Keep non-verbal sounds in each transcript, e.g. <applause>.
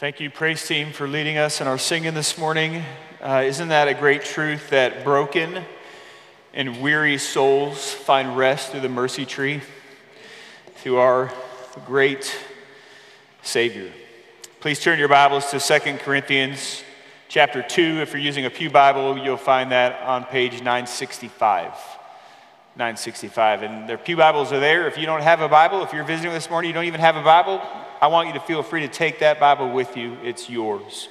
Thank you, praise team, for leading us in our singing this morning. Uh, isn't that a great truth that broken and weary souls find rest through the mercy tree, through our great Savior? Please turn your Bibles to 2 Corinthians chapter 2. If you're using a Pew Bible, you'll find that on page 965. 965. And their Pew Bibles are there. If you don't have a Bible, if you're visiting this morning, you don't even have a Bible, I want you to feel free to take that Bible with you. It's yours.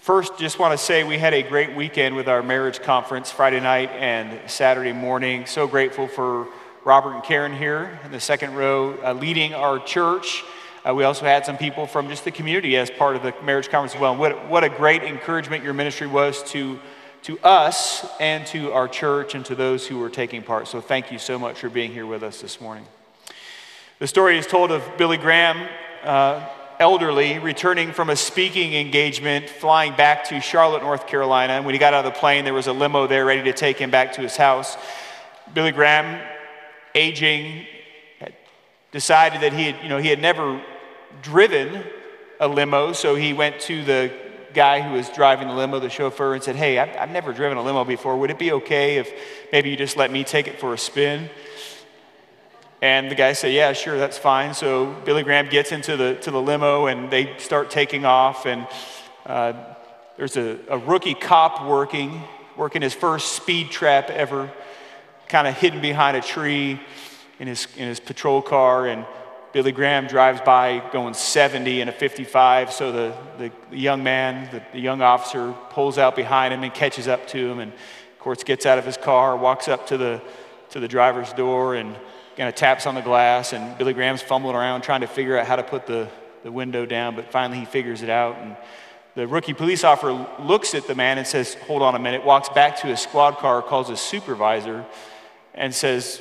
First, just want to say we had a great weekend with our marriage conference Friday night and Saturday morning. So grateful for Robert and Karen here in the second row uh, leading our church. Uh, we also had some people from just the community as part of the marriage conference as well. What, what a great encouragement your ministry was to, to us and to our church and to those who were taking part. So thank you so much for being here with us this morning. The story is told of Billy Graham, uh, elderly, returning from a speaking engagement, flying back to Charlotte, North Carolina. And when he got out of the plane, there was a limo there ready to take him back to his house. Billy Graham, aging, decided that he had, you know, he had never driven a limo, so he went to the guy who was driving the limo, the chauffeur, and said, Hey, I've, I've never driven a limo before. Would it be okay if maybe you just let me take it for a spin? And the guy said, Yeah, sure, that's fine. So Billy Graham gets into the, to the limo and they start taking off. And uh, there's a, a rookie cop working, working his first speed trap ever, kind of hidden behind a tree in his, in his patrol car. And Billy Graham drives by going 70 in a 55. So the, the, the young man, the, the young officer, pulls out behind him and catches up to him. And of course, gets out of his car, walks up to the, to the driver's door, and kind of taps on the glass, and Billy Graham's fumbling around trying to figure out how to put the, the window down, but finally he figures it out. And the rookie police officer looks at the man and says, Hold on a minute, walks back to his squad car, calls his supervisor, and says,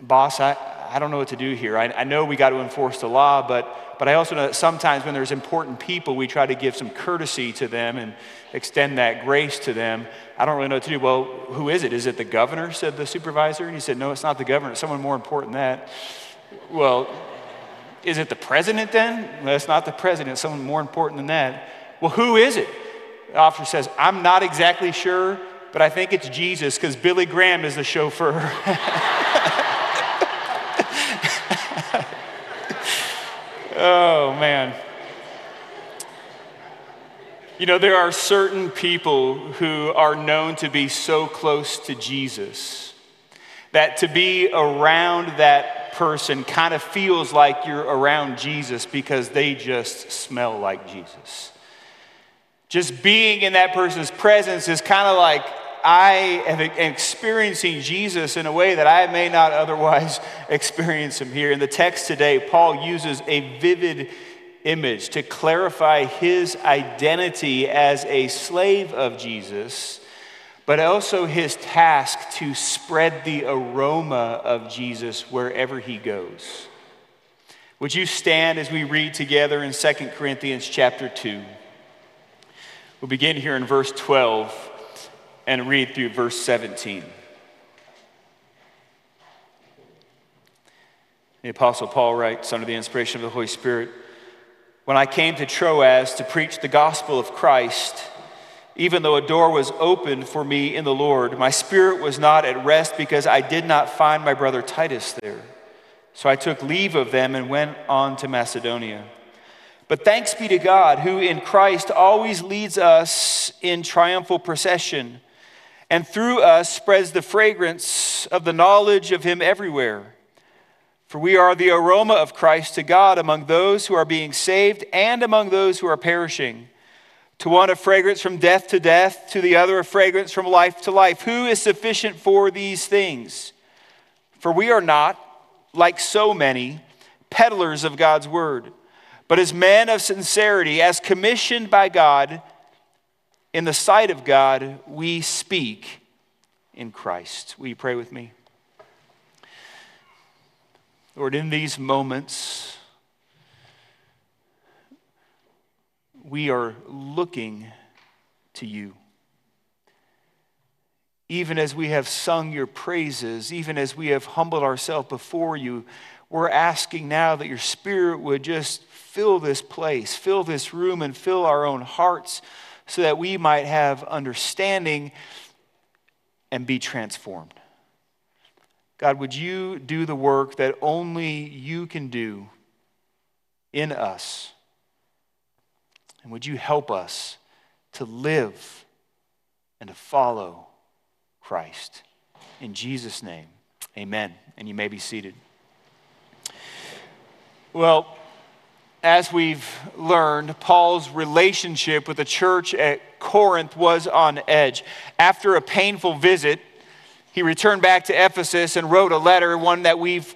Boss, I, I don't know what to do here. I, I know we got to enforce the law, but, but I also know that sometimes when there's important people, we try to give some courtesy to them and extend that grace to them. I don't really know what to do. Well, who is it? Is it the governor? said the supervisor. And he said, No, it's not the governor. It's someone more important than that. Well, is it the president then? Well, it's not the president. It's someone more important than that. Well, who is it? The officer says, I'm not exactly sure, but I think it's Jesus because Billy Graham is the chauffeur. <laughs> oh, man. You know, there are certain people who are known to be so close to Jesus that to be around that person kind of feels like you're around Jesus because they just smell like Jesus. Just being in that person's presence is kind of like I am experiencing Jesus in a way that I may not otherwise <laughs> experience him here. In the text today, Paul uses a vivid image to clarify his identity as a slave of Jesus, but also his task to spread the aroma of Jesus wherever he goes. Would you stand as we read together in 2 Corinthians chapter 2? We'll begin here in verse 12 and read through verse 17. The Apostle Paul writes under the inspiration of the Holy Spirit when I came to Troas to preach the gospel of Christ, even though a door was opened for me in the Lord, my spirit was not at rest because I did not find my brother Titus there. So I took leave of them and went on to Macedonia. But thanks be to God, who in Christ always leads us in triumphal procession, and through us spreads the fragrance of the knowledge of Him everywhere. For we are the aroma of Christ to God among those who are being saved and among those who are perishing. To one a fragrance from death to death, to the other a fragrance from life to life. Who is sufficient for these things? For we are not, like so many, peddlers of God's word, but as men of sincerity, as commissioned by God, in the sight of God, we speak in Christ. Will you pray with me? Lord, in these moments, we are looking to you. Even as we have sung your praises, even as we have humbled ourselves before you, we're asking now that your Spirit would just fill this place, fill this room, and fill our own hearts so that we might have understanding and be transformed. God, would you do the work that only you can do in us? And would you help us to live and to follow Christ? In Jesus' name, amen. And you may be seated. Well, as we've learned, Paul's relationship with the church at Corinth was on edge. After a painful visit, he returned back to Ephesus and wrote a letter, one that we've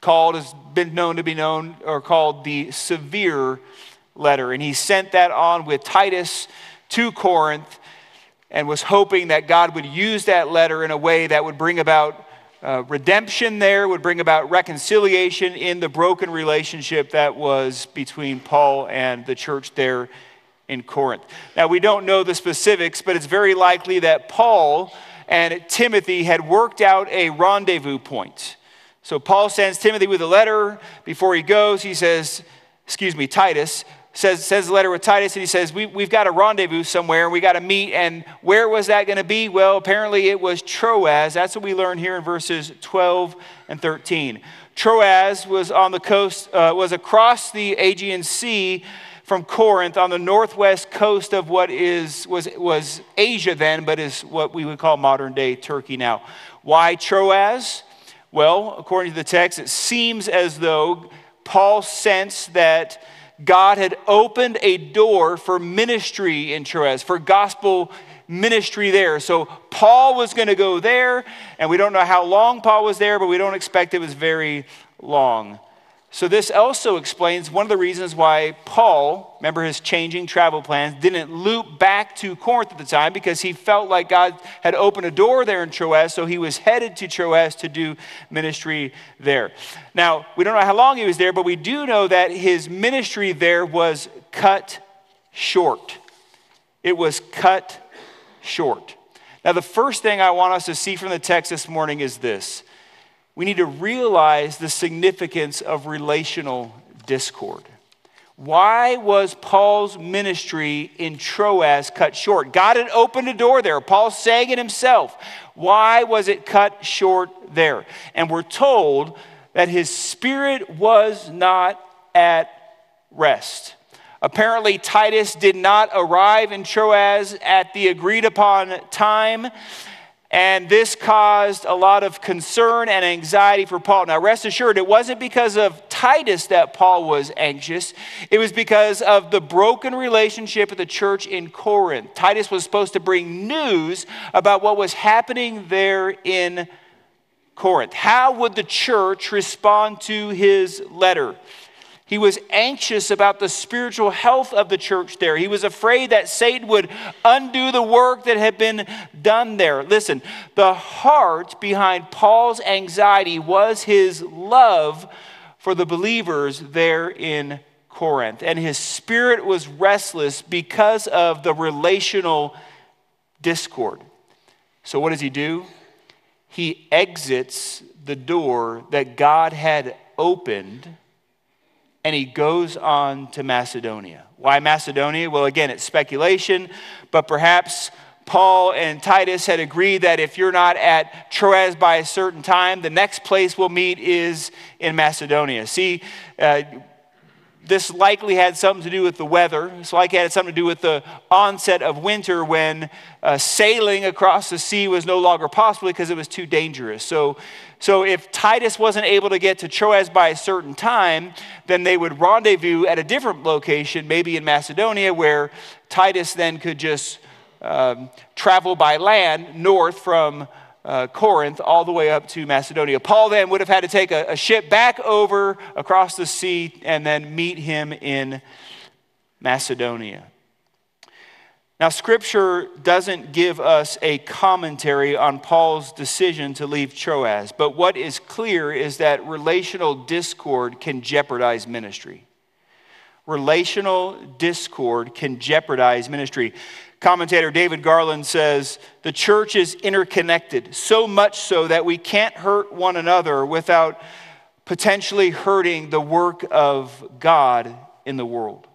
called, has been known to be known, or called the severe letter. And he sent that on with Titus to Corinth and was hoping that God would use that letter in a way that would bring about uh, redemption there would bring about reconciliation in the broken relationship that was between Paul and the church there in Corinth. Now, we don't know the specifics, but it's very likely that Paul and Timothy had worked out a rendezvous point. So, Paul sends Timothy with a letter. Before he goes, he says, Excuse me, Titus, says, says the letter with Titus, and he says, we, We've got a rendezvous somewhere, and we got to meet. And where was that going to be? Well, apparently it was Troas. That's what we learn here in verses 12 and 13. Troas was on the coast, uh, was across the Aegean Sea from Corinth on the northwest coast of what is, was, was Asia then, but is what we would call modern day Turkey now. Why Troas? Well, according to the text, it seems as though Paul sensed that God had opened a door for ministry in Troas, for gospel ministry there. So Paul was going to go there, and we don't know how long Paul was there, but we don't expect it was very long. So, this also explains one of the reasons why Paul, remember his changing travel plans, didn't loop back to Corinth at the time because he felt like God had opened a door there in Troas, so he was headed to Troas to do ministry there. Now, we don't know how long he was there, but we do know that his ministry there was cut short. It was cut short. Now, the first thing I want us to see from the text this morning is this we need to realize the significance of relational discord. Why was Paul's ministry in Troas cut short? God had opened a door there. Paul's saying it himself. Why was it cut short there? And we're told that his spirit was not at rest. Apparently, Titus did not arrive in Troas at the agreed upon time. And this caused a lot of concern and anxiety for Paul. Now, rest assured, it wasn't because of Titus that Paul was anxious. It was because of the broken relationship of the church in Corinth. Titus was supposed to bring news about what was happening there in Corinth. How would the church respond to his letter? He was anxious about the spiritual health of the church there. He was afraid that Satan would undo the work that had been done there. Listen, the heart behind Paul's anxiety was his love for the believers there in Corinth. And his spirit was restless because of the relational discord. So, what does he do? He exits the door that God had opened and he goes on to Macedonia. Why Macedonia? Well, again, it's speculation, but perhaps Paul and Titus had agreed that if you're not at Troas by a certain time, the next place we'll meet is in Macedonia. See, uh, this likely had something to do with the weather. This likely had something to do with the onset of winter when uh, sailing across the sea was no longer possible because it was too dangerous. So, so if Titus wasn't able to get to Troas by a certain time, then they would rendezvous at a different location, maybe in Macedonia, where Titus then could just um, travel by land north from uh, Corinth all the way up to Macedonia. Paul then would have had to take a, a ship back over across the sea and then meet him in Macedonia. Now, Scripture doesn't give us a commentary on Paul's decision to leave Troas, but what is clear is that relational discord can jeopardize ministry. Relational discord can jeopardize ministry. Commentator David Garland says the church is interconnected, so much so that we can't hurt one another without potentially hurting the work of God in the world.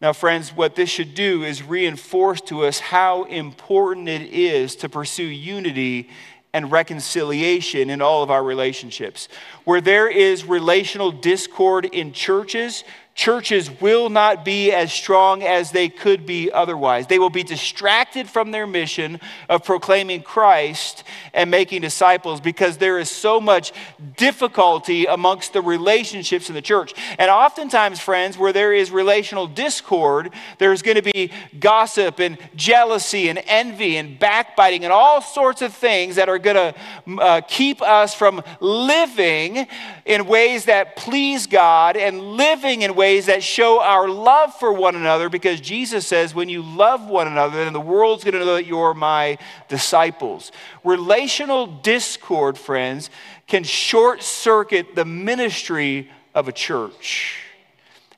Now, friends, what this should do is reinforce to us how important it is to pursue unity and reconciliation in all of our relationships. Where there is relational discord in churches, churches will not be as strong as they could be otherwise. They will be distracted from their mission of proclaiming Christ and making disciples because there is so much difficulty amongst the relationships in the church. And oftentimes, friends, where there is relational discord, there's going to be gossip and jealousy and envy and backbiting and all sorts of things that are going to uh, keep us from living in ways that please God and living in ways that show our love for one another because Jesus says, when you love one another, then the world's going to know that you're my disciples. Relational discord, friends, can short circuit the ministry of a church.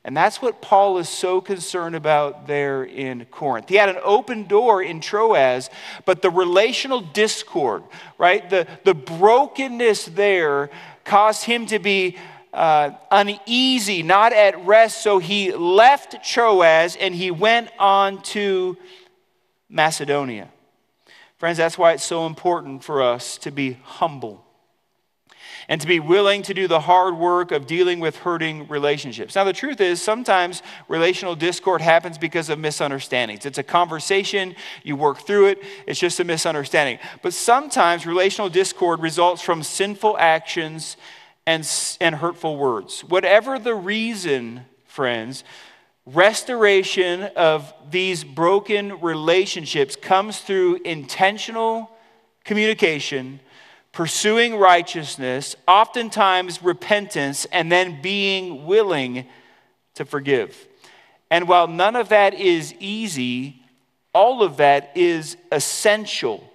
And that's what Paul is so concerned about there in Corinth. He had an open door in Troas, but the relational discord, right? The, the brokenness there caused him to be uh, uneasy, not at rest. So he left Troas and he went on to Macedonia. Friends, that's why it's so important for us to be humble and to be willing to do the hard work of dealing with hurting relationships. Now, the truth is, sometimes relational discord happens because of misunderstandings. It's a conversation, you work through it, it's just a misunderstanding. But sometimes relational discord results from sinful actions and, and hurtful words. Whatever the reason, friends, restoration of these broken relationships comes through intentional communication pursuing righteousness, oftentimes repentance, and then being willing to forgive. And while none of that is easy, all of that is essential.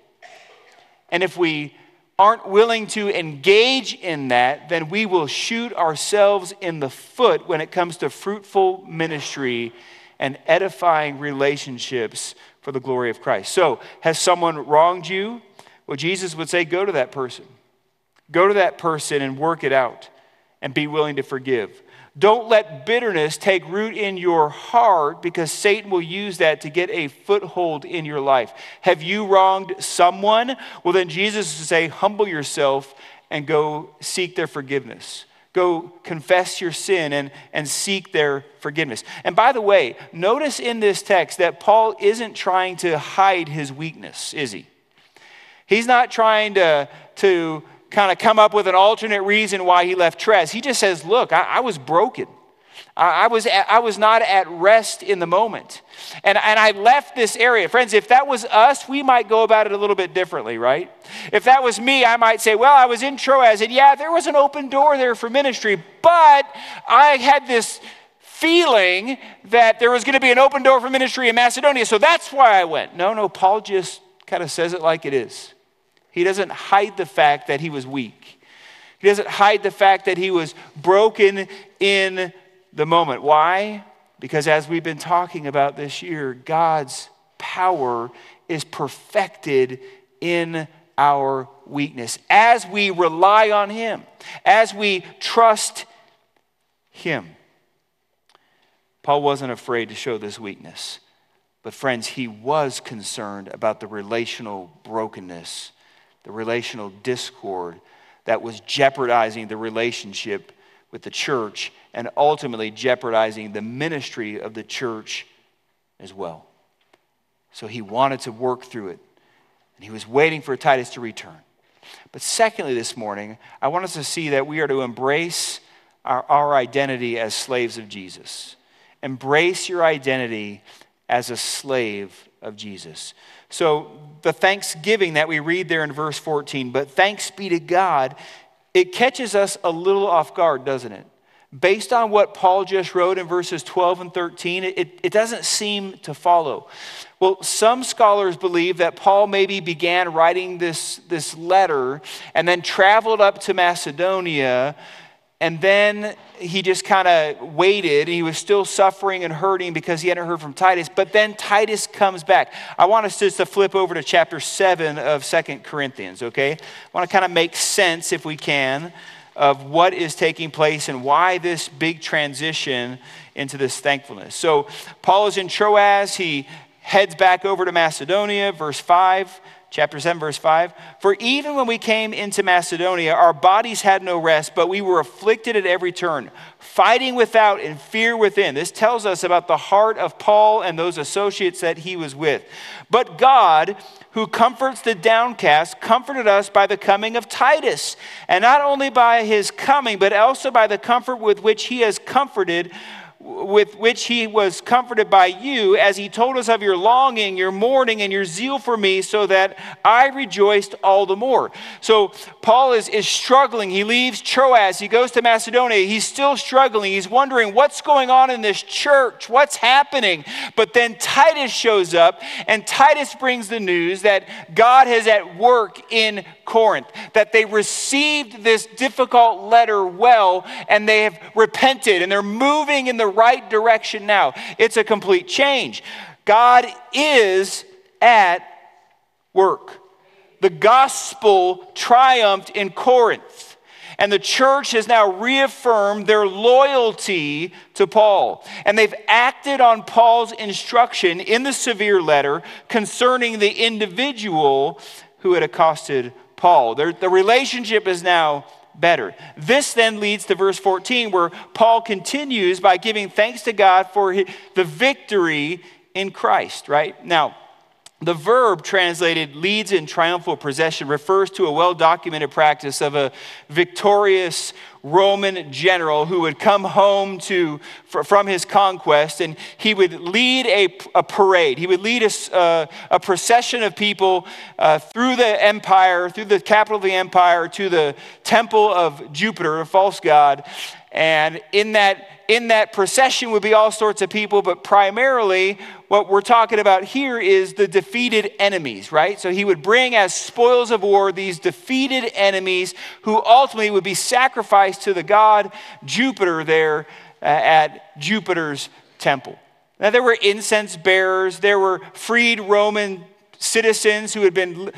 And if we aren't willing to engage in that, then we will shoot ourselves in the foot when it comes to fruitful ministry and edifying relationships for the glory of Christ. So, has someone wronged you? Well, Jesus would say, Go to that person. Go to that person and work it out and be willing to forgive. Don't let bitterness take root in your heart because Satan will use that to get a foothold in your life. Have you wronged someone? Well, then Jesus would say, Humble yourself and go seek their forgiveness. Go confess your sin and, and seek their forgiveness. And by the way, notice in this text that Paul isn't trying to hide his weakness, is he? He's not trying to, to kind of come up with an alternate reason why he left Troas. He just says, Look, I, I was broken. I, I, was, I was not at rest in the moment. And, and I left this area. Friends, if that was us, we might go about it a little bit differently, right? If that was me, I might say, Well, I was in Troas, and yeah, there was an open door there for ministry, but I had this feeling that there was going to be an open door for ministry in Macedonia, so that's why I went. No, no, Paul just kind of says it like it is. He doesn't hide the fact that he was weak. He doesn't hide the fact that he was broken in the moment. Why? Because as we've been talking about this year, God's power is perfected in our weakness. As we rely on Him, as we trust Him. Paul wasn't afraid to show this weakness. But, friends, he was concerned about the relational brokenness the relational discord that was jeopardizing the relationship with the church and ultimately jeopardizing the ministry of the church as well. So he wanted to work through it, and he was waiting for Titus to return. But secondly, this morning, I want us to see that we are to embrace our, our identity as slaves of Jesus. Embrace your identity as a slave of Jesus. So, the thanksgiving that we read there in verse 14, but thanks be to God, it catches us a little off guard, doesn't it? Based on what Paul just wrote in verses 12 and 13, it, it doesn't seem to follow. Well, some scholars believe that Paul maybe began writing this, this letter and then traveled up to Macedonia and then he just kind of waited. He was still suffering and hurting because he hadn't heard from Titus. But then Titus comes back. I want us just to flip over to chapter 7 of Second Corinthians, okay? I want to kind of make sense, if we can, of what is taking place and why this big transition into this thankfulness. So, Paul is in Troas. He heads back over to Macedonia, verse 5 chapter 7, verse 5. For even when we came into Macedonia, our bodies had no rest, but we were afflicted at every turn, fighting without and fear within. This tells us about the heart of Paul and those associates that he was with. But God, who comforts the downcast, comforted us by the coming of Titus, and not only by his coming, but also by the comfort with which he has comforted with which he was comforted by you, as he told us of your longing, your mourning, and your zeal for me, so that I rejoiced all the more. So Paul is, is struggling. He leaves Troas, he goes to Macedonia. He's still struggling. He's wondering what's going on in this church, what's happening. But then Titus shows up, and Titus brings the news that God is at work in Corinth, that they received this difficult letter well, and they have repented, and they're moving in the right direction now. It's a complete change. God is at work. The gospel triumphed in Corinth. And the church has now reaffirmed their loyalty to Paul. And they've acted on Paul's instruction in the severe letter concerning the individual who had accosted Paul. Their, the relationship is now better. This then leads to verse 14, where Paul continues by giving thanks to God for the victory in Christ, right? Now, the verb translated leads in triumphal procession refers to a well documented practice of a victorious Roman general who would come home to, from his conquest and he would lead a, a parade. He would lead a, uh, a procession of people uh, through the empire, through the capital of the empire, to the temple of Jupiter, a false god. And in that, in that procession would be all sorts of people, but primarily what we're talking about here is the defeated enemies, right? So he would bring as spoils of war these defeated enemies who ultimately would be sacrificed to the god Jupiter there uh, at Jupiter's temple. Now, there were incense bearers, there were freed Roman citizens who had been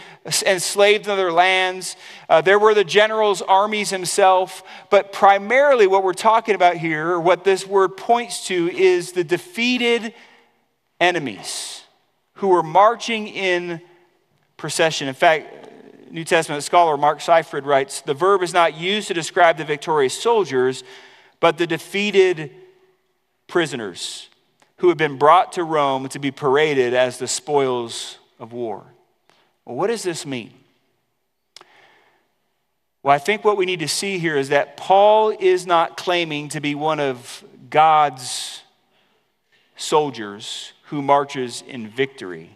enslaved in other lands. Uh, there were the general's armies himself. But primarily, what we're talking about here, what this word points to, is the defeated enemies who were marching in procession. In fact, New Testament scholar Mark Seifrid writes the verb is not used to describe the victorious soldiers, but the defeated prisoners who had been brought to Rome to be paraded as the spoils of war. Well, what does this mean? Well, I think what we need to see here is that Paul is not claiming to be one of God's soldiers who marches in victory.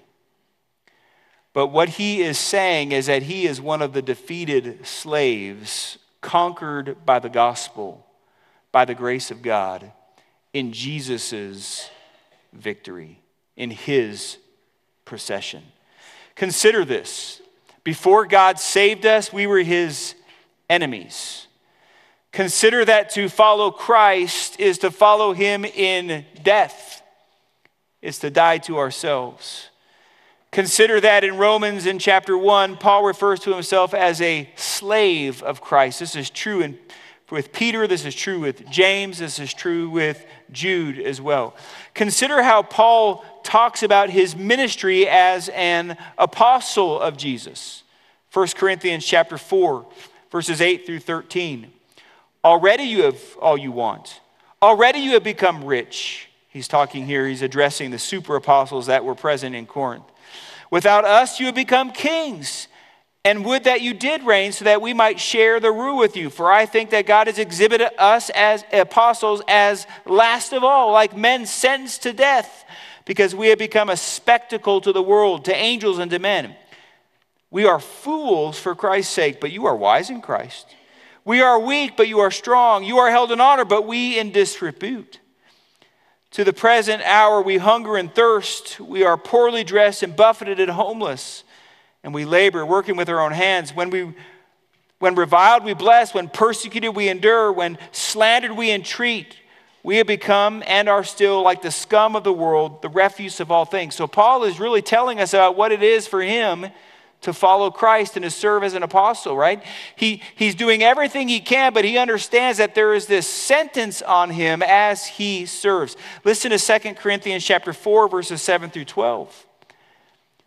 But what he is saying is that he is one of the defeated slaves conquered by the gospel, by the grace of God, in Jesus' victory, in his procession. Consider this. Before God saved us, we were his enemies. Consider that to follow Christ is to follow him in death, is to die to ourselves. Consider that in Romans in chapter 1, Paul refers to himself as a slave of Christ. This is true in, with Peter, this is true with James, this is true with Jude as well. Consider how Paul talks about his ministry as an apostle of Jesus. 1 Corinthians chapter 4, verses 8 through 13. Already you have all you want. Already you have become rich. He's talking here, he's addressing the super apostles that were present in Corinth. Without us, you have become kings. And would that you did reign so that we might share the rule with you. For I think that God has exhibited us as apostles as last of all, like men sentenced to death, because we have become a spectacle to the world, to angels, and to men. We are fools for Christ's sake, but you are wise in Christ. We are weak, but you are strong. You are held in honor, but we in disrepute. To the present hour, we hunger and thirst. We are poorly dressed and buffeted and homeless and we labor, working with our own hands. When we when reviled, we bless. When persecuted, we endure. When slandered, we entreat. We have become and are still like the scum of the world, the refuse of all things. So, Paul is really telling us about what it is for him to follow Christ and to serve as an apostle, right? He, he's doing everything he can, but he understands that there is this sentence on him as he serves. Listen to 2 Corinthians chapter 4, verses 7 through 12.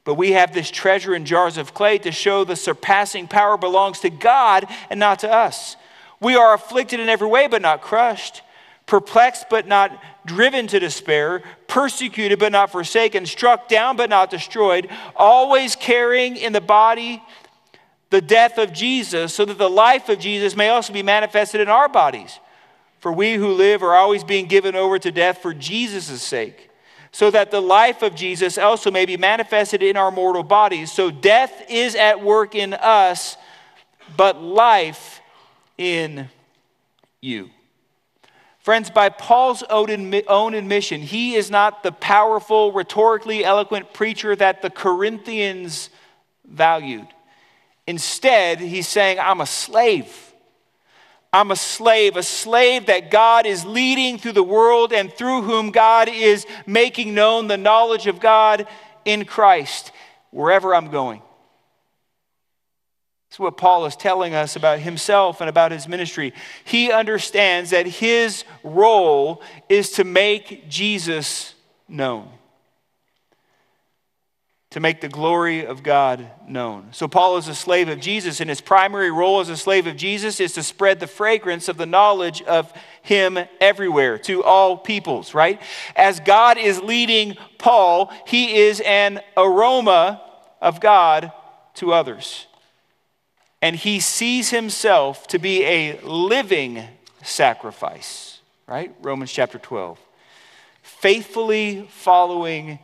But we have this treasure in jars of clay to show the surpassing power belongs to God and not to us. We are afflicted in every way, but not crushed, perplexed, but not driven to despair, persecuted but not forsaken, struck down but not destroyed, always carrying in the body the death of Jesus, so that the life of Jesus may also be manifested in our bodies. For we who live are always being given over to death for Jesus' sake, so that the life of Jesus also may be manifested in our mortal bodies. So death is at work in us, but life in you. Friends, by Paul's own admission, he is not the powerful, rhetorically eloquent preacher that the Corinthians valued. Instead, he's saying, I'm a slave. I'm a slave, a slave that God is leading through the world and through whom God is making known the knowledge of God in Christ wherever I'm going. That's what Paul is telling us about himself and about his ministry. He understands that his role is to make Jesus known, to make the glory of God known. So, Paul is a slave of Jesus, and his primary role as a slave of Jesus is to spread the fragrance of the knowledge of him everywhere to all peoples, right? As God is leading Paul, he is an aroma of God to others and he sees himself to be a living sacrifice, right? Romans chapter 12. Faithfully following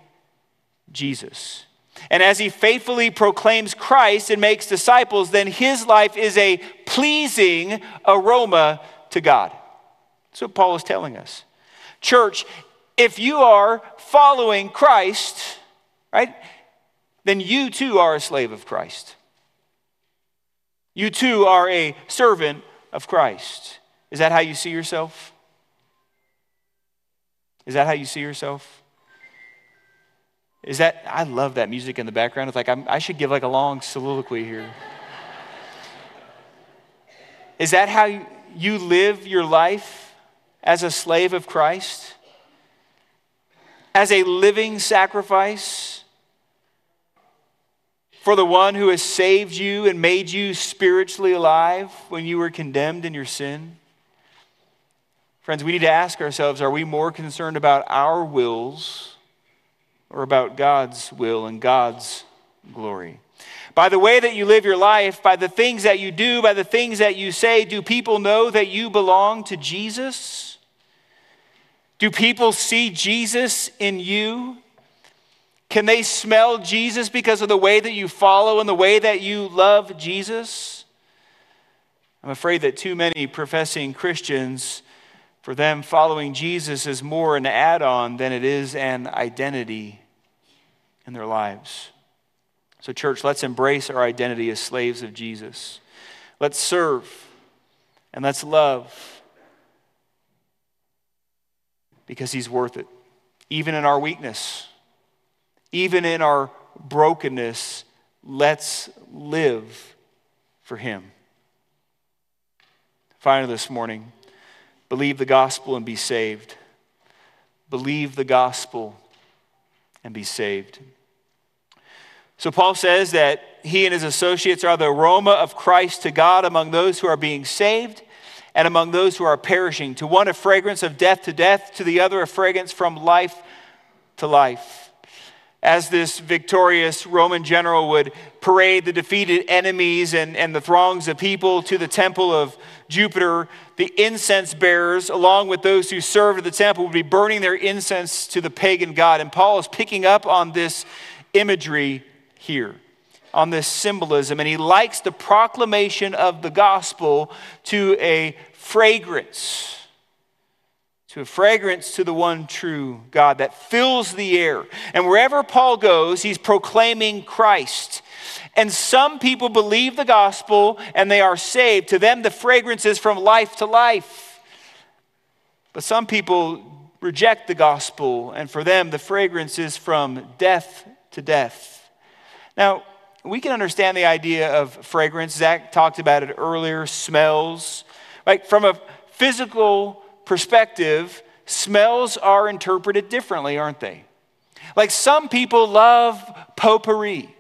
Jesus. And as he faithfully proclaims Christ and makes disciples, then his life is a pleasing aroma to God. That's what Paul is telling us. Church, if you are following Christ, right, then you too are a slave of Christ. You too are a servant of Christ. Is that how you see yourself? Is that how you see yourself? Is that, I love that music in the background. It's like, I'm, i should give like a long soliloquy here. Is that how you, you live your life as a slave of Christ? As a living sacrifice? for the one who has saved you and made you spiritually alive when you were condemned in your sin? Friends, we need to ask ourselves are we more concerned about our wills or about God's will and God's glory? By the way that you live your life, by the things that you do, by the things that you say, do people know that you belong to Jesus? Do people see Jesus in you? Can they smell Jesus because of the way that you follow and the way that you love Jesus? I'm afraid that too many professing Christians, for them, following Jesus is more an add on than it is an identity in their lives. So, church, let's embrace our identity as slaves of Jesus. Let's serve and let's love because he's worth it, even in our weakness even in our brokenness, let's live for Him. Finally, this morning, believe the gospel and be saved. Believe the gospel and be saved. So, Paul says that he and his associates are the aroma of Christ to God among those who are being saved and among those who are perishing. To one, a fragrance of death to death, to the other, a fragrance from life to life as this victorious Roman general would parade the defeated enemies and, and the throngs of people to the temple of Jupiter, the incense bearers, along with those who served at the temple, would be burning their incense to the pagan god. And Paul is picking up on this imagery here, on this symbolism, and he likes the proclamation of the gospel to a fragrance to a fragrance to the one true God that fills the air. And wherever Paul goes, he's proclaiming Christ. And some people believe the gospel and they are saved. To them, the fragrance is from life to life. But some people reject the gospel, and for them, the fragrance is from death to death. Now, we can understand the idea of fragrance. Zach talked about it earlier, smells. Like from a physical perspective, smells are interpreted differently, aren't they? Like some people love potpourri.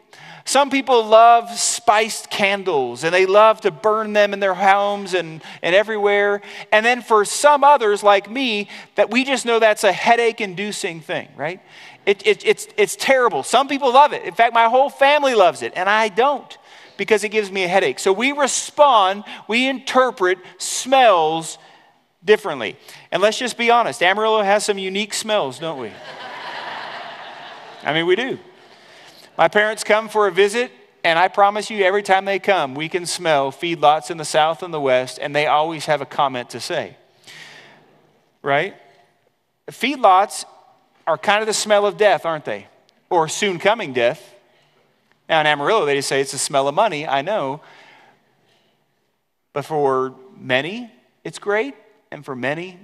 Some people love spiced candles and they love to burn them in their homes and, and everywhere. And then for some others, like me, that we just know that's a headache inducing thing, right? It, it, it's, it's terrible. Some people love it. In fact, my whole family loves it, and I don't because it gives me a headache. So we respond, we interpret smells differently. And let's just be honest Amarillo has some unique smells, don't we? <laughs> I mean, we do. My parents come for a visit, and I promise you, every time they come, we can smell feedlots in the south and the west, and they always have a comment to say. Right? Feedlots are kind of the smell of death, aren't they? Or soon coming death. Now, in Amarillo, they just say it's the smell of money, I know. But for many, it's great, and for many,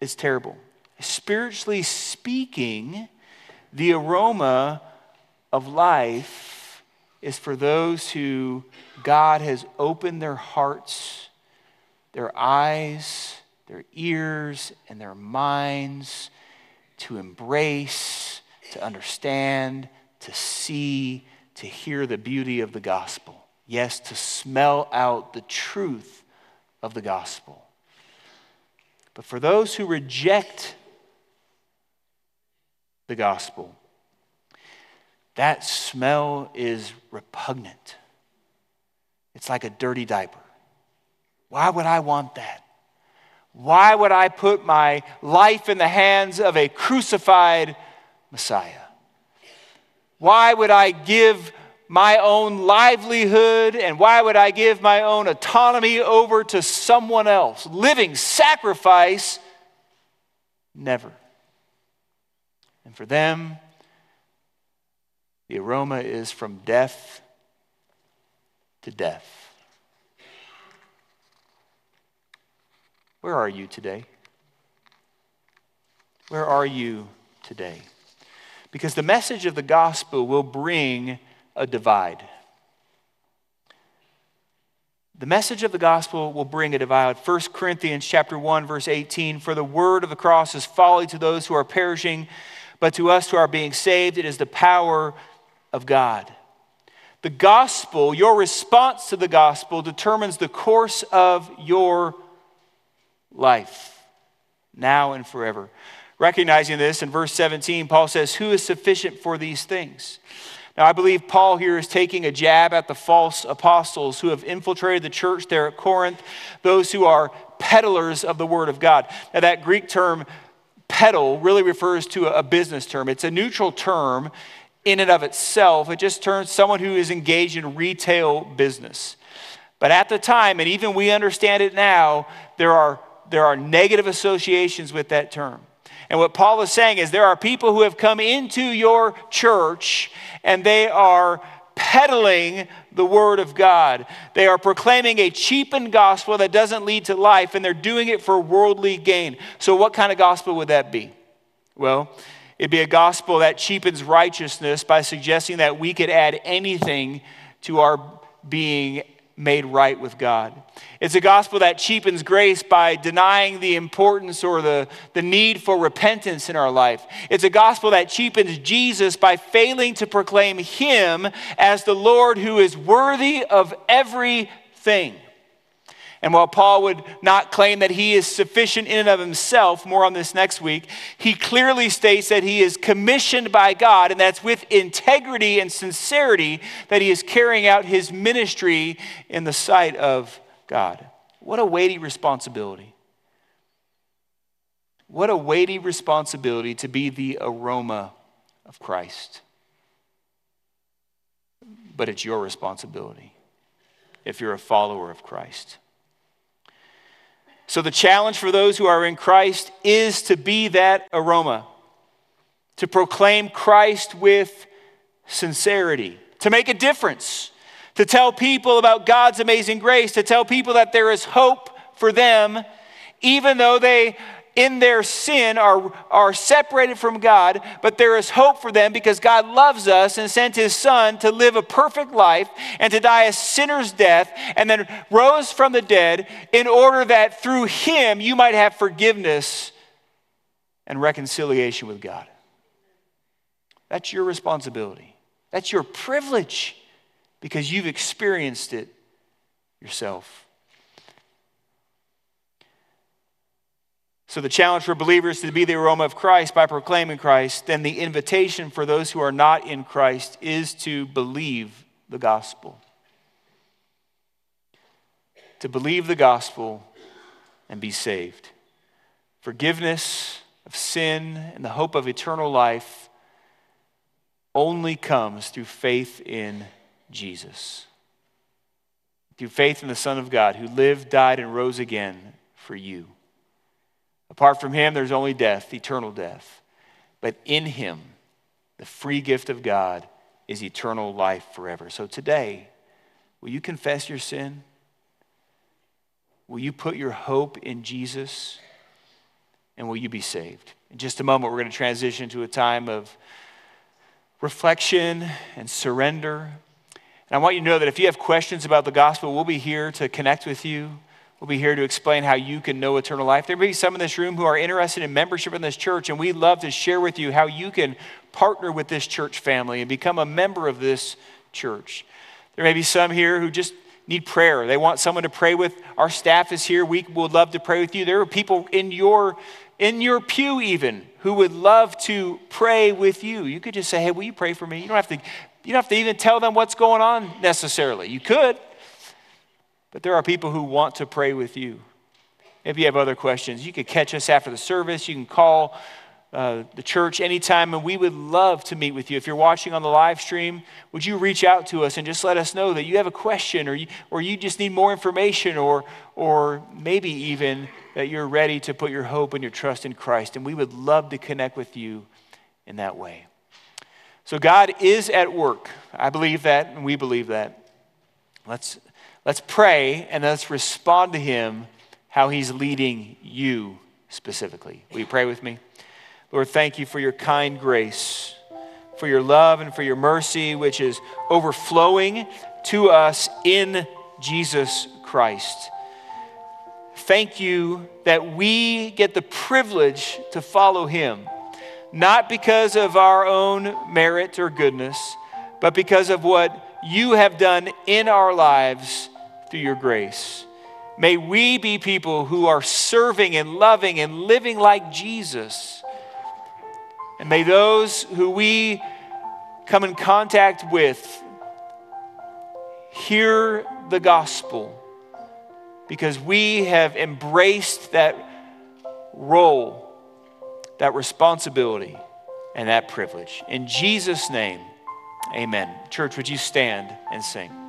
it's terrible. Spiritually speaking, the aroma of life is for those who God has opened their hearts, their eyes, their ears, and their minds to embrace, to understand, to see, to hear the beauty of the gospel. Yes, to smell out the truth of the gospel. But for those who reject the gospel, that smell is repugnant. It's like a dirty diaper. Why would I want that? Why would I put my life in the hands of a crucified Messiah? Why would I give my own livelihood and why would I give my own autonomy over to someone else? Living sacrifice, never. And for them, the aroma is from death to death. Where are you today? Where are you today? Because the message of the gospel will bring a divide. The message of the gospel will bring a divide. 1 Corinthians chapter 1 verse 18 for the word of the cross is folly to those who are perishing but to us who are being saved it is the power of God. The gospel, your response to the gospel determines the course of your life, now and forever. Recognizing this, in verse 17, Paul says, Who is sufficient for these things? Now, I believe Paul here is taking a jab at the false apostles who have infiltrated the church there at Corinth, those who are peddlers of the word of God. Now, that Greek term, peddle, really refers to a business term. It's a neutral term in and of itself. It just turns someone who is engaged in retail business. But at the time, and even we understand it now, there are there are negative associations with that term. And what Paul is saying is there are people who have come into your church and they are peddling the word of God. They are proclaiming a cheapened gospel that doesn't lead to life and they're doing it for worldly gain. So, what kind of gospel would that be? Well, it'd be a gospel that cheapens righteousness by suggesting that we could add anything to our being made right with God. It's a gospel that cheapens grace by denying the importance or the, the need for repentance in our life. It's a gospel that cheapens Jesus by failing to proclaim him as the Lord who is worthy of everything. And while Paul would not claim that he is sufficient in and of himself, more on this next week, he clearly states that he is commissioned by God, and that's with integrity and sincerity that he is carrying out his ministry in the sight of God. What a weighty responsibility. What a weighty responsibility to be the aroma of Christ. But it's your responsibility if you're a follower of Christ. So, the challenge for those who are in Christ is to be that aroma, to proclaim Christ with sincerity, to make a difference, to tell people about God's amazing grace, to tell people that there is hope for them, even though they in their sin are, are separated from God, but there is hope for them because God loves us and sent his son to live a perfect life and to die a sinner's death and then rose from the dead in order that through him you might have forgiveness and reconciliation with God. That's your responsibility. That's your privilege because you've experienced it yourself. So, the challenge for believers to be the aroma of Christ by proclaiming Christ, then the invitation for those who are not in Christ is to believe the gospel. To believe the gospel and be saved. Forgiveness of sin and the hope of eternal life only comes through faith in Jesus. Through faith in the Son of God who lived, died, and rose again for you. Apart from him, there's only death, eternal death. But in him, the free gift of God is eternal life forever. So today, will you confess your sin? Will you put your hope in Jesus? And will you be saved? In just a moment, we're going to transition to a time of reflection and surrender. And I want you to know that if you have questions about the gospel, we'll be here to connect with you. We'll be here to explain how you can know eternal life. There may be some in this room who are interested in membership in this church, and we'd love to share with you how you can partner with this church family and become a member of this church. There may be some here who just need prayer. They want someone to pray with. Our staff is here. We would love to pray with you. There are people in your in your pew even who would love to pray with you. You could just say, "Hey, will you pray for me?" You don't have to you don't have to even tell them what's going on necessarily. You could. But there are people who want to pray with you. If you have other questions, you could catch us after the service. You can call uh, the church anytime, and we would love to meet with you. If you're watching on the live stream, would you reach out to us and just let us know that you have a question or you, or you just need more information or, or maybe even that you're ready to put your hope and your trust in Christ? And we would love to connect with you in that way. So God is at work. I believe that, and we believe that. Let's Let's pray and let's respond to Him how He's leading you specifically. Will you pray with me? Lord, thank you for your kind grace, for your love, and for your mercy, which is overflowing to us in Jesus Christ. Thank you that we get the privilege to follow Him, not because of our own merit or goodness, but because of what you have done in our lives through your grace. May we be people who are serving and loving and living like Jesus. And may those who we come in contact with hear the gospel because we have embraced that role, that responsibility, and that privilege. In Jesus' name, amen. Church, would you stand and sing?